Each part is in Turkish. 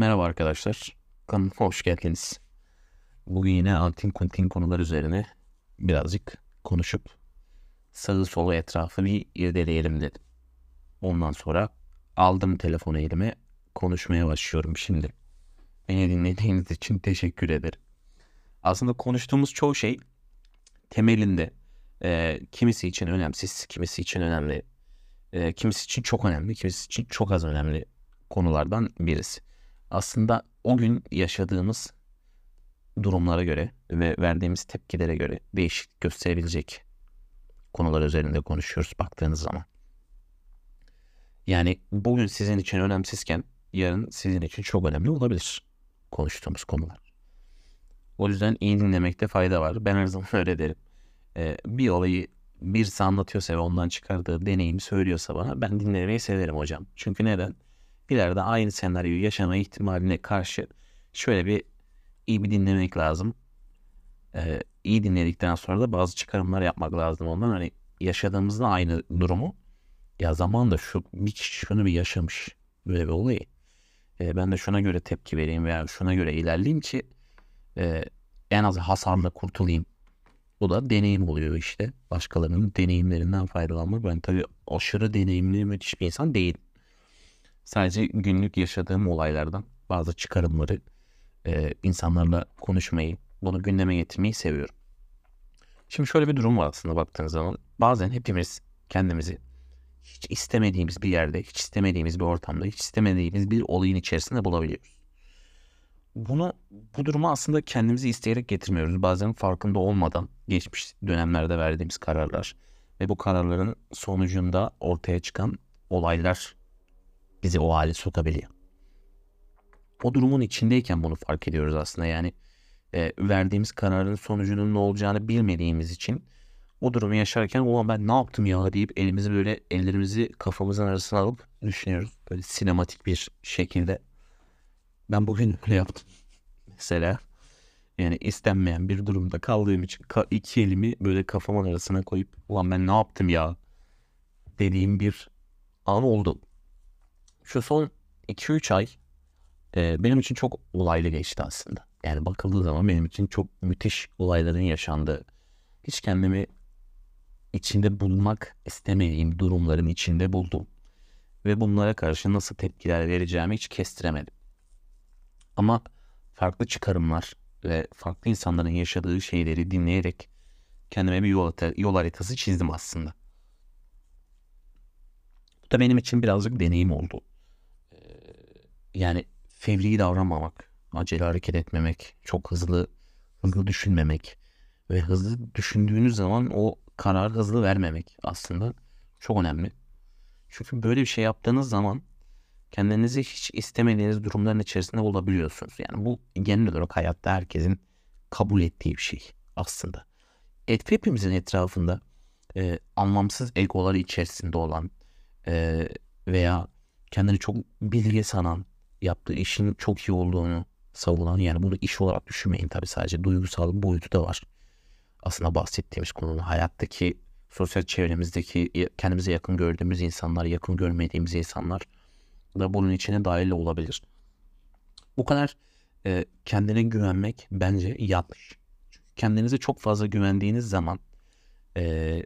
Merhaba arkadaşlar. Kanalıma hoş geldiniz. Bugün yine antin kuntin konular üzerine birazcık konuşup sağı solu etrafı bir irdeleyelim dedim. Ondan sonra aldım telefonu elime konuşmaya başlıyorum şimdi. Beni dinlediğiniz için teşekkür ederim. Aslında konuştuğumuz çoğu şey temelinde e, kimisi için önemsiz, kimisi için önemli, e, kimisi için çok önemli, kimisi için çok az önemli konulardan birisi. Aslında o gün yaşadığımız durumlara göre ve verdiğimiz tepkilere göre değişiklik gösterebilecek konular üzerinde konuşuyoruz baktığınız zaman. Yani bugün sizin için önemsizken yarın sizin için çok önemli olabilir konuştuğumuz konular. O yüzden iyi dinlemekte fayda var. Ben her zaman öyle derim. Ee, bir olayı birisi anlatıyorsa ve ondan çıkardığı deneyimi söylüyorsa bana ben dinlemeyi severim hocam. Çünkü neden? İleride aynı senaryoyu yaşama ihtimaline karşı şöyle bir iyi bir dinlemek lazım. Ee, iyi dinledikten sonra da bazı çıkarımlar yapmak lazım ondan. Hani yaşadığımızda aynı durumu ya zaman da şu bir kişi şunu bir yaşamış böyle bir olayı. Ee, ben de şuna göre tepki vereyim veya şuna göre ilerleyeyim ki e, en az hasarla kurtulayım. Bu da deneyim oluyor işte. Başkalarının deneyimlerinden faydalanmak. Ben tabii aşırı deneyimli müthiş bir insan değilim. Sadece günlük yaşadığım olaylardan bazı çıkarımları e, insanlarla konuşmayı, bunu gündeme getirmeyi seviyorum. Şimdi şöyle bir durum var aslında baktığınız zaman. Bazen hepimiz kendimizi hiç istemediğimiz bir yerde, hiç istemediğimiz bir ortamda, hiç istemediğimiz bir olayın içerisinde bulabiliyoruz. Buna, bu durumu aslında kendimizi isteyerek getirmiyoruz. Bazen farkında olmadan geçmiş dönemlerde verdiğimiz kararlar ve bu kararların sonucunda ortaya çıkan olaylar bizi o hale sokabiliyor. O durumun içindeyken bunu fark ediyoruz aslında. Yani e, verdiğimiz kararın sonucunun ne olacağını bilmediğimiz için o durumu yaşarken ulan ben ne yaptım ya deyip elimizi böyle ellerimizi kafamızın arasına alıp düşünüyoruz. Böyle sinematik bir şekilde. Ben bugün öyle yaptım. Mesela yani istenmeyen bir durumda kaldığım için iki elimi böyle kafamın arasına koyup ulan ben ne yaptım ya dediğim bir an oldu şu son 2-3 ay e, benim için çok olaylı geçti aslında. Yani bakıldığı zaman benim için çok müthiş olayların yaşandığı, hiç kendimi içinde bulmak istemediğim durumların içinde buldum. Ve bunlara karşı nasıl tepkiler vereceğimi hiç kestiremedim. Ama farklı çıkarımlar ve farklı insanların yaşadığı şeyleri dinleyerek kendime bir yol, yol haritası çizdim aslında. Bu da benim için birazcık deneyim oldu yani fevri davranmamak, acele hareket etmemek, çok hızlı hızlı düşünmemek ve hızlı düşündüğünüz zaman o karar hızlı vermemek aslında çok önemli. Çünkü böyle bir şey yaptığınız zaman kendinizi hiç istemediğiniz durumların içerisinde olabiliyorsunuz. Yani bu genel olarak hayatta herkesin kabul ettiği bir şey aslında. Et, hepimizin etrafında e, anlamsız egoları içerisinde olan e, veya kendini çok bilge sanan yaptığı işin çok iyi olduğunu savunan yani bunu iş olarak düşünmeyin tabi sadece duygusal boyutu da var. Aslında bahsettiğimiz konunun hayattaki sosyal çevremizdeki kendimize yakın gördüğümüz insanlar, yakın görmediğimiz insanlar da bunun içine dahil olabilir. Bu kadar e, kendine güvenmek bence yanlış. Kendinize çok fazla güvendiğiniz zaman e,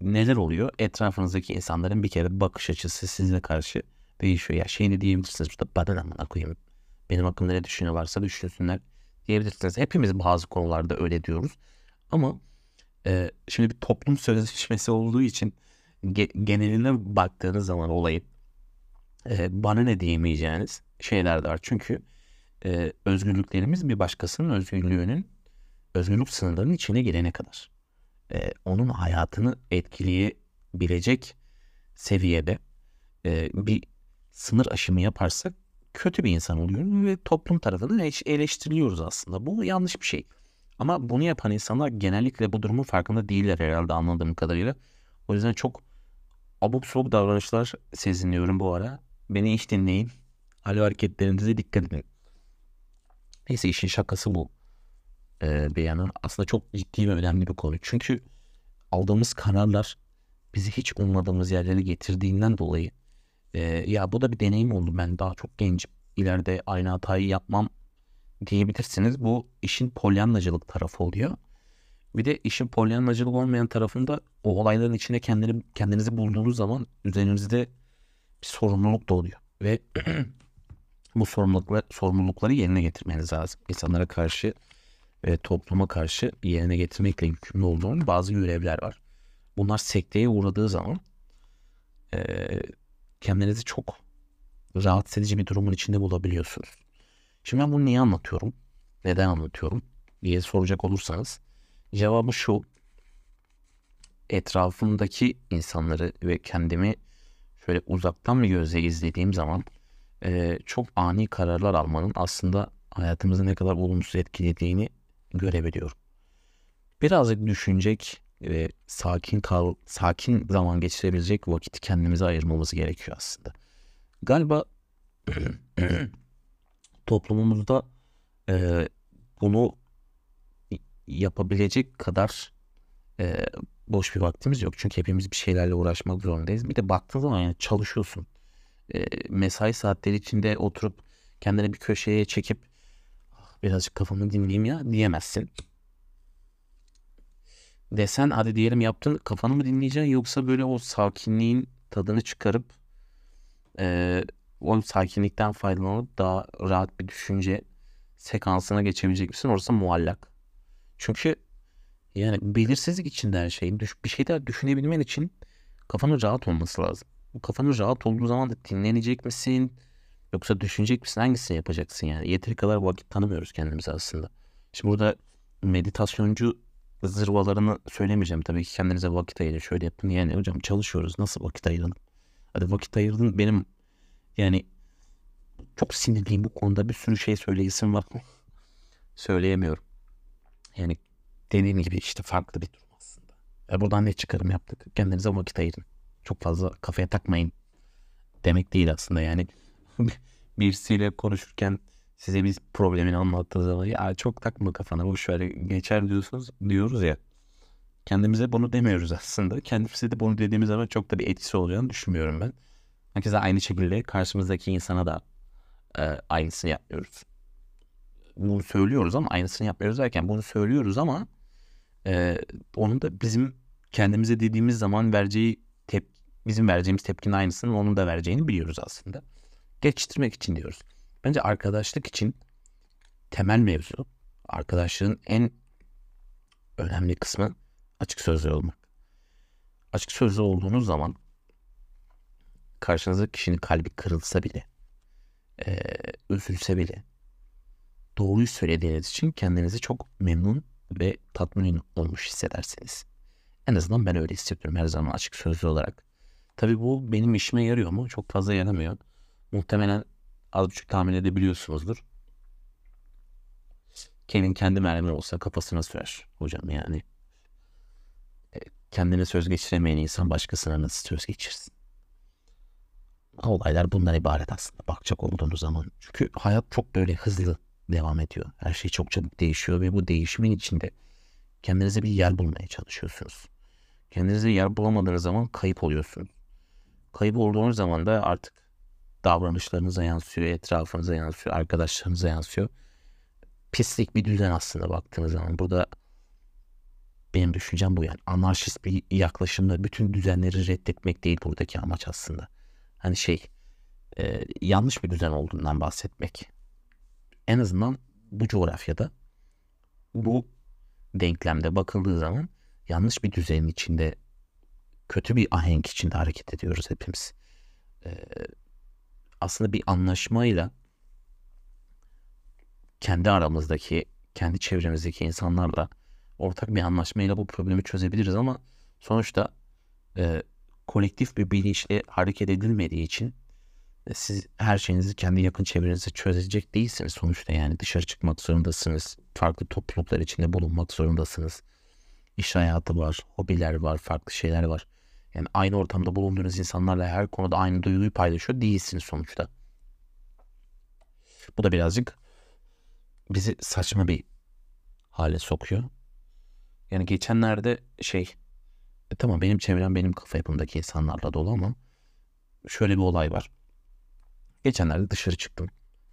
neler oluyor? Etrafınızdaki insanların bir kere bakış açısı size karşı değişiyor. Ya şeyini diyebilirsiniz burada bana amına koyayım. Benim hakkımda ne düşünüyorlarsa düşünsünler diyebilirsiniz. Hepimiz bazı konularda öyle diyoruz. Ama e, şimdi bir toplum sözleşmesi olduğu için ge- geneline baktığınız zaman olayın e, bana ne diyemeyeceğiniz şeyler de var. Çünkü e, özgürlüklerimiz bir başkasının özgürlüğünün özgürlük sınırlarının içine girene kadar e, onun hayatını etkileyebilecek seviyede e, bir sınır aşımı yaparsak kötü bir insan oluyoruz ve toplum tarafından eleştiriliyoruz aslında. Bu yanlış bir şey. Ama bunu yapan insanlar genellikle bu durumun farkında değiller herhalde anladığım kadarıyla. O yüzden çok abuk sabuk davranışlar seziniyorum bu ara. Beni hiç dinleyin. Hal hareketlerinize dikkat edin. Neyse işin şakası bu. Ee, bir yana aslında çok ciddi ve önemli bir konu. Çünkü aldığımız kararlar bizi hiç ummadığımız yerlere getirdiğinden dolayı e, ya bu da bir deneyim oldu. Ben daha çok gencim. ileride aynı hatayı yapmam diyebilirsiniz. Bu işin polyanlacılık tarafı oluyor. Bir de işin polyanlacılık olmayan tarafında o olayların içinde kendini, kendinizi bulduğunuz zaman üzerinizde bir sorumluluk da oluyor. Ve bu sorumluluklar, sorumlulukları yerine getirmeniz lazım. İnsanlara karşı ve topluma karşı yerine getirmekle yükümlü olduğum bazı görevler var. Bunlar sekteye uğradığı zaman e, kendinizi çok rahatsız edici bir durumun içinde bulabiliyorsunuz. Şimdi ben bunu niye anlatıyorum? Neden anlatıyorum? diye soracak olursanız cevabı şu. Etrafımdaki insanları ve kendimi şöyle uzaktan bir gözle izlediğim zaman e, çok ani kararlar almanın aslında hayatımızı ne kadar olumsuz etkilediğini görebiliyorum. Birazcık düşünecek ve sakin kal, sakin zaman geçirebilecek vakit kendimize ayırmamız gerekiyor aslında. Galiba toplumumuzda e, bunu yapabilecek kadar e, boş bir vaktimiz yok. Çünkü hepimiz bir şeylerle uğraşmak zorundayız. Bir de baktığın zaman yani çalışıyorsun. E, mesai saatleri içinde oturup kendine bir köşeye çekip ah, birazcık kafamı dinleyeyim ya diyemezsin. Desen hadi diyelim yaptın kafanı mı dinleyeceksin yoksa böyle o sakinliğin tadını çıkarıp e, o sakinlikten faydalanıp daha rahat bir düşünce sekansına geçebilecek misin? Orası muallak. Çünkü yani belirsizlik içinde her şey. Bir şeyler düşünebilmen için kafanın rahat olması lazım. Bu kafanın rahat olduğu zaman da dinlenecek misin? Yoksa düşünecek misin? Hangisini yapacaksın yani? Yeteri kadar vakit tanımıyoruz kendimize aslında. Şimdi burada meditasyoncu zırvalarını söylemeyeceğim. Tabii ki kendinize vakit ayırın. Şöyle yapın. Yani hocam çalışıyoruz. Nasıl vakit ayıralım? Hadi vakit ayırdın. Benim yani çok sinirliyim bu konuda. Bir sürü şey söyleyesim var. Söyleyemiyorum. Yani dediğim gibi işte farklı bir durum aslında. E buradan ne çıkarım yaptık? Kendinize vakit ayırın. Çok fazla kafaya takmayın. Demek değil aslında yani. Birisiyle konuşurken size bir problemini anlattığı zaman ya çok takma kafana boş ver geçer diyorsunuz diyoruz ya. Kendimize bunu demiyoruz aslında. Kendimize de bunu dediğimiz zaman çok da bir etkisi olacağını düşünmüyorum ben. Herkese aynı şekilde karşımızdaki insana da e, aynısını yapmıyoruz. Bunu söylüyoruz ama aynısını yapmıyoruz derken bunu söylüyoruz ama e, onun da bizim kendimize dediğimiz zaman vereceği tep bizim vereceğimiz tepkinin aynısını onun da vereceğini biliyoruz aslında. Geçiştirmek için diyoruz. Bence arkadaşlık için temel mevzu arkadaşlığın en önemli kısmı açık sözlü olmak. Açık sözlü olduğunuz zaman karşınızdaki kişinin kalbi kırılsa bile, e, üzülse bile doğruyu söylediğiniz için kendinizi çok memnun ve tatmin olmuş hissedersiniz. En azından ben öyle hissediyorum her zaman açık sözlü olarak. Tabii bu benim işime yarıyor mu? Çok fazla yaramıyor. Muhtemelen az buçuk tahmin edebiliyorsunuzdur. Kevin kendi mermi olsa kafasına sürer hocam yani. E, kendine söz geçiremeyen insan başkasına nasıl söz geçirsin? Olaylar bundan ibaret aslında bakacak olduğunuz zaman. Çünkü hayat çok böyle hızlı devam ediyor. Her şey çok çabuk değişiyor ve bu değişimin içinde kendinize bir yer bulmaya çalışıyorsunuz. Kendinize yer bulamadığınız zaman kayıp oluyorsunuz. Kayıp olduğunuz zaman da artık davranışlarınıza yansıyor, etrafınıza yansıyor, arkadaşlarınıza yansıyor. Pislik bir düzen aslında baktığınız zaman. Burada benim düşüncem bu yani. Anarşist bir yaklaşımla bütün düzenleri reddetmek değil buradaki amaç aslında. Hani şey e, yanlış bir düzen olduğundan bahsetmek. En azından bu coğrafyada bu denklemde bakıldığı zaman yanlış bir düzenin içinde kötü bir ahenk içinde hareket ediyoruz hepimiz. Ee, aslında bir anlaşmayla kendi aramızdaki, kendi çevremizdeki insanlarla ortak bir anlaşmayla bu problemi çözebiliriz ama sonuçta e, kolektif bir bilinçle hareket edilmediği için e, siz her şeyinizi kendi yakın çevrenizde çözecek değilsiniz sonuçta yani dışarı çıkmak zorundasınız. Farklı topluluklar içinde bulunmak zorundasınız. İş hayatı var, hobiler var, farklı şeyler var. Yani aynı ortamda bulunduğunuz insanlarla her konuda aynı duyguyu paylaşıyor değilsiniz sonuçta. Bu da birazcık bizi saçma bir hale sokuyor. Yani geçenlerde şey e tamam benim çevrem benim kafa yapımdaki insanlarla dolu ama şöyle bir olay var. Geçenlerde dışarı çıktım.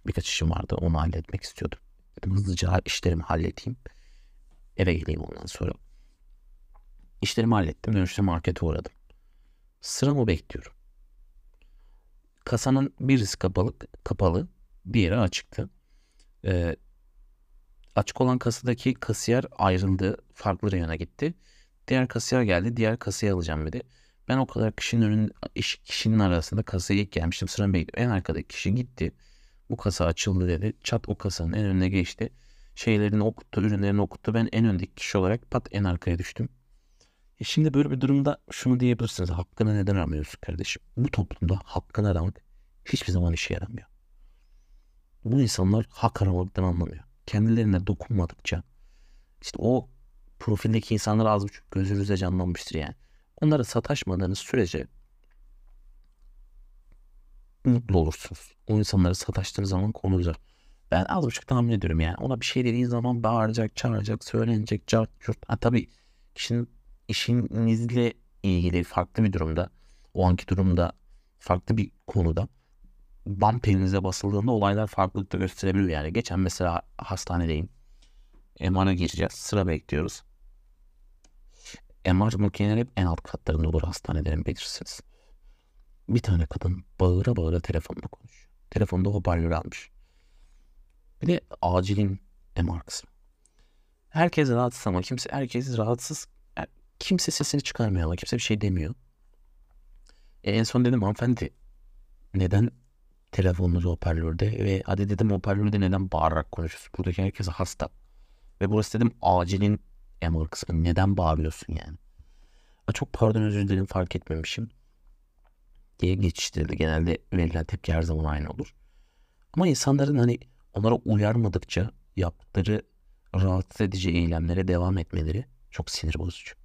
Birkaç işim vardı. Onu halletmek istiyordum. Dedim hızlıca işlerimi halledeyim. Eve geleyim ondan sonra. İşlerimi hallettim. Dönüşte markete uğradım. Sıramı bekliyorum. Kasanın birisi kapalı, kapalı diğeri açıktı. Ee, açık olan kasadaki kasiyer ayrıldı. Farklı reyona gitti. Diğer kasiyer geldi. Diğer kasayı alacağım dedi. Ben o kadar kişinin önün, iş- kişinin arasında kasaya ilk gelmiştim. Sıramı bekliyorum. En arkadaki kişi gitti. Bu kasa açıldı dedi. Çat o kasanın en önüne geçti. Şeylerini okuttu, ürünlerini okuttu. Ben en öndeki kişi olarak pat en arkaya düştüm. E şimdi böyle bir durumda şunu diyebilirsiniz. Hakkını neden aramıyorsun kardeşim? Bu toplumda hakkını aramak hiçbir zaman işe yaramıyor. Bu insanlar hak aramaktan anlamıyor. Kendilerine dokunmadıkça işte o profildeki insanlar az buçuk gözünüzde canlanmıştır yani. Onlara sataşmadığınız sürece mutlu olursunuz. O insanlara sataştığınız zaman konu. Ben az buçuk tahmin ediyorum yani. Ona bir şey dediğin zaman bağıracak, çağıracak, söylenecek, cart, curt. Ha tabii kişinin işinizle ilgili farklı bir durumda, o anki durumda farklı bir konuda bump elinize basıldığında olaylar farklılıkta gösterebiliyor yani. Geçen mesela hastanedeyim. MR'a gireceğiz. Sıra bekliyoruz. MR makineleri hep en alt katlarında olur hastanelerin bilirsiniz. Bir tane kadın bağıra bağıra telefonla konuşuyor. Telefonda hoparlör almış. Bir de acilin MR kısmı. Herkes rahatsız ama kimse herkes rahatsız. Kimse sesini çıkarmıyor ama kimse bir şey demiyor. E, en son dedim hanımefendi neden telefonunuz hoparlörde ve hadi dedim hoparlörde neden bağırarak konuşuyorsun? Buradaki herkes hasta. Ve burası dedim acilin MR kısmı. Neden bağırıyorsun yani? Ha, çok pardon özür dilerim fark etmemişim. Diye geçiştirdi. Genelde verilen tepki her zaman aynı olur. Ama insanların hani onlara uyarmadıkça yaptıkları rahatsız edici eylemlere devam etmeleri çok sinir bozucu.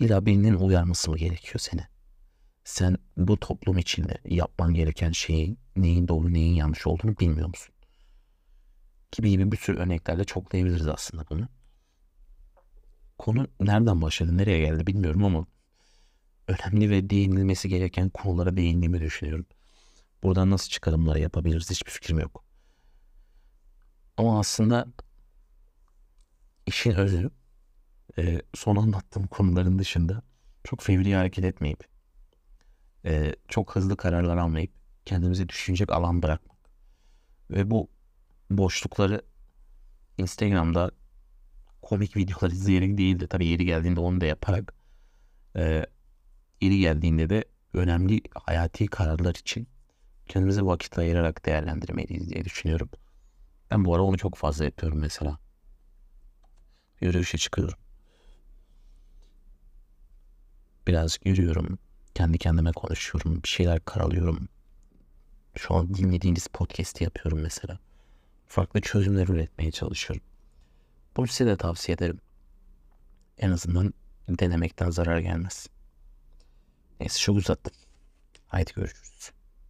İlla uyarması mı gerekiyor seni? Sen bu toplum içinde yapman gereken şeyin neyin doğru neyin yanlış olduğunu bilmiyor musun? Gibi gibi bir sürü örneklerle çoklayabiliriz aslında bunu. Konu nereden başladı, nereye geldi bilmiyorum ama önemli ve değinilmesi gereken konulara değindiğimi düşünüyorum. Buradan nasıl çıkarımlar yapabiliriz hiçbir fikrim yok. Ama aslında işin özü e, son anlattığım konuların dışında çok fevri hareket etmeyip e, çok hızlı kararlar almayıp kendimize düşünecek alan bırakmak. Ve bu boşlukları Instagram'da komik videolar izleyerek değil de tabii yeri geldiğinde onu da yaparak e, yeri geldiğinde de önemli hayati kararlar için kendimize vakit ayırarak değerlendirmeliyiz diye düşünüyorum. Ben bu ara onu çok fazla yapıyorum mesela. Yürüyüşe çıkıyorum. Birazcık yürüyorum. Kendi kendime konuşuyorum. Bir şeyler karalıyorum. Şu an dinlediğiniz podcast'i yapıyorum mesela. Farklı çözümler üretmeye çalışıyorum. Bunu size de tavsiye ederim. En azından denemekten zarar gelmez. Neyse çok uzattım. Haydi görüşürüz.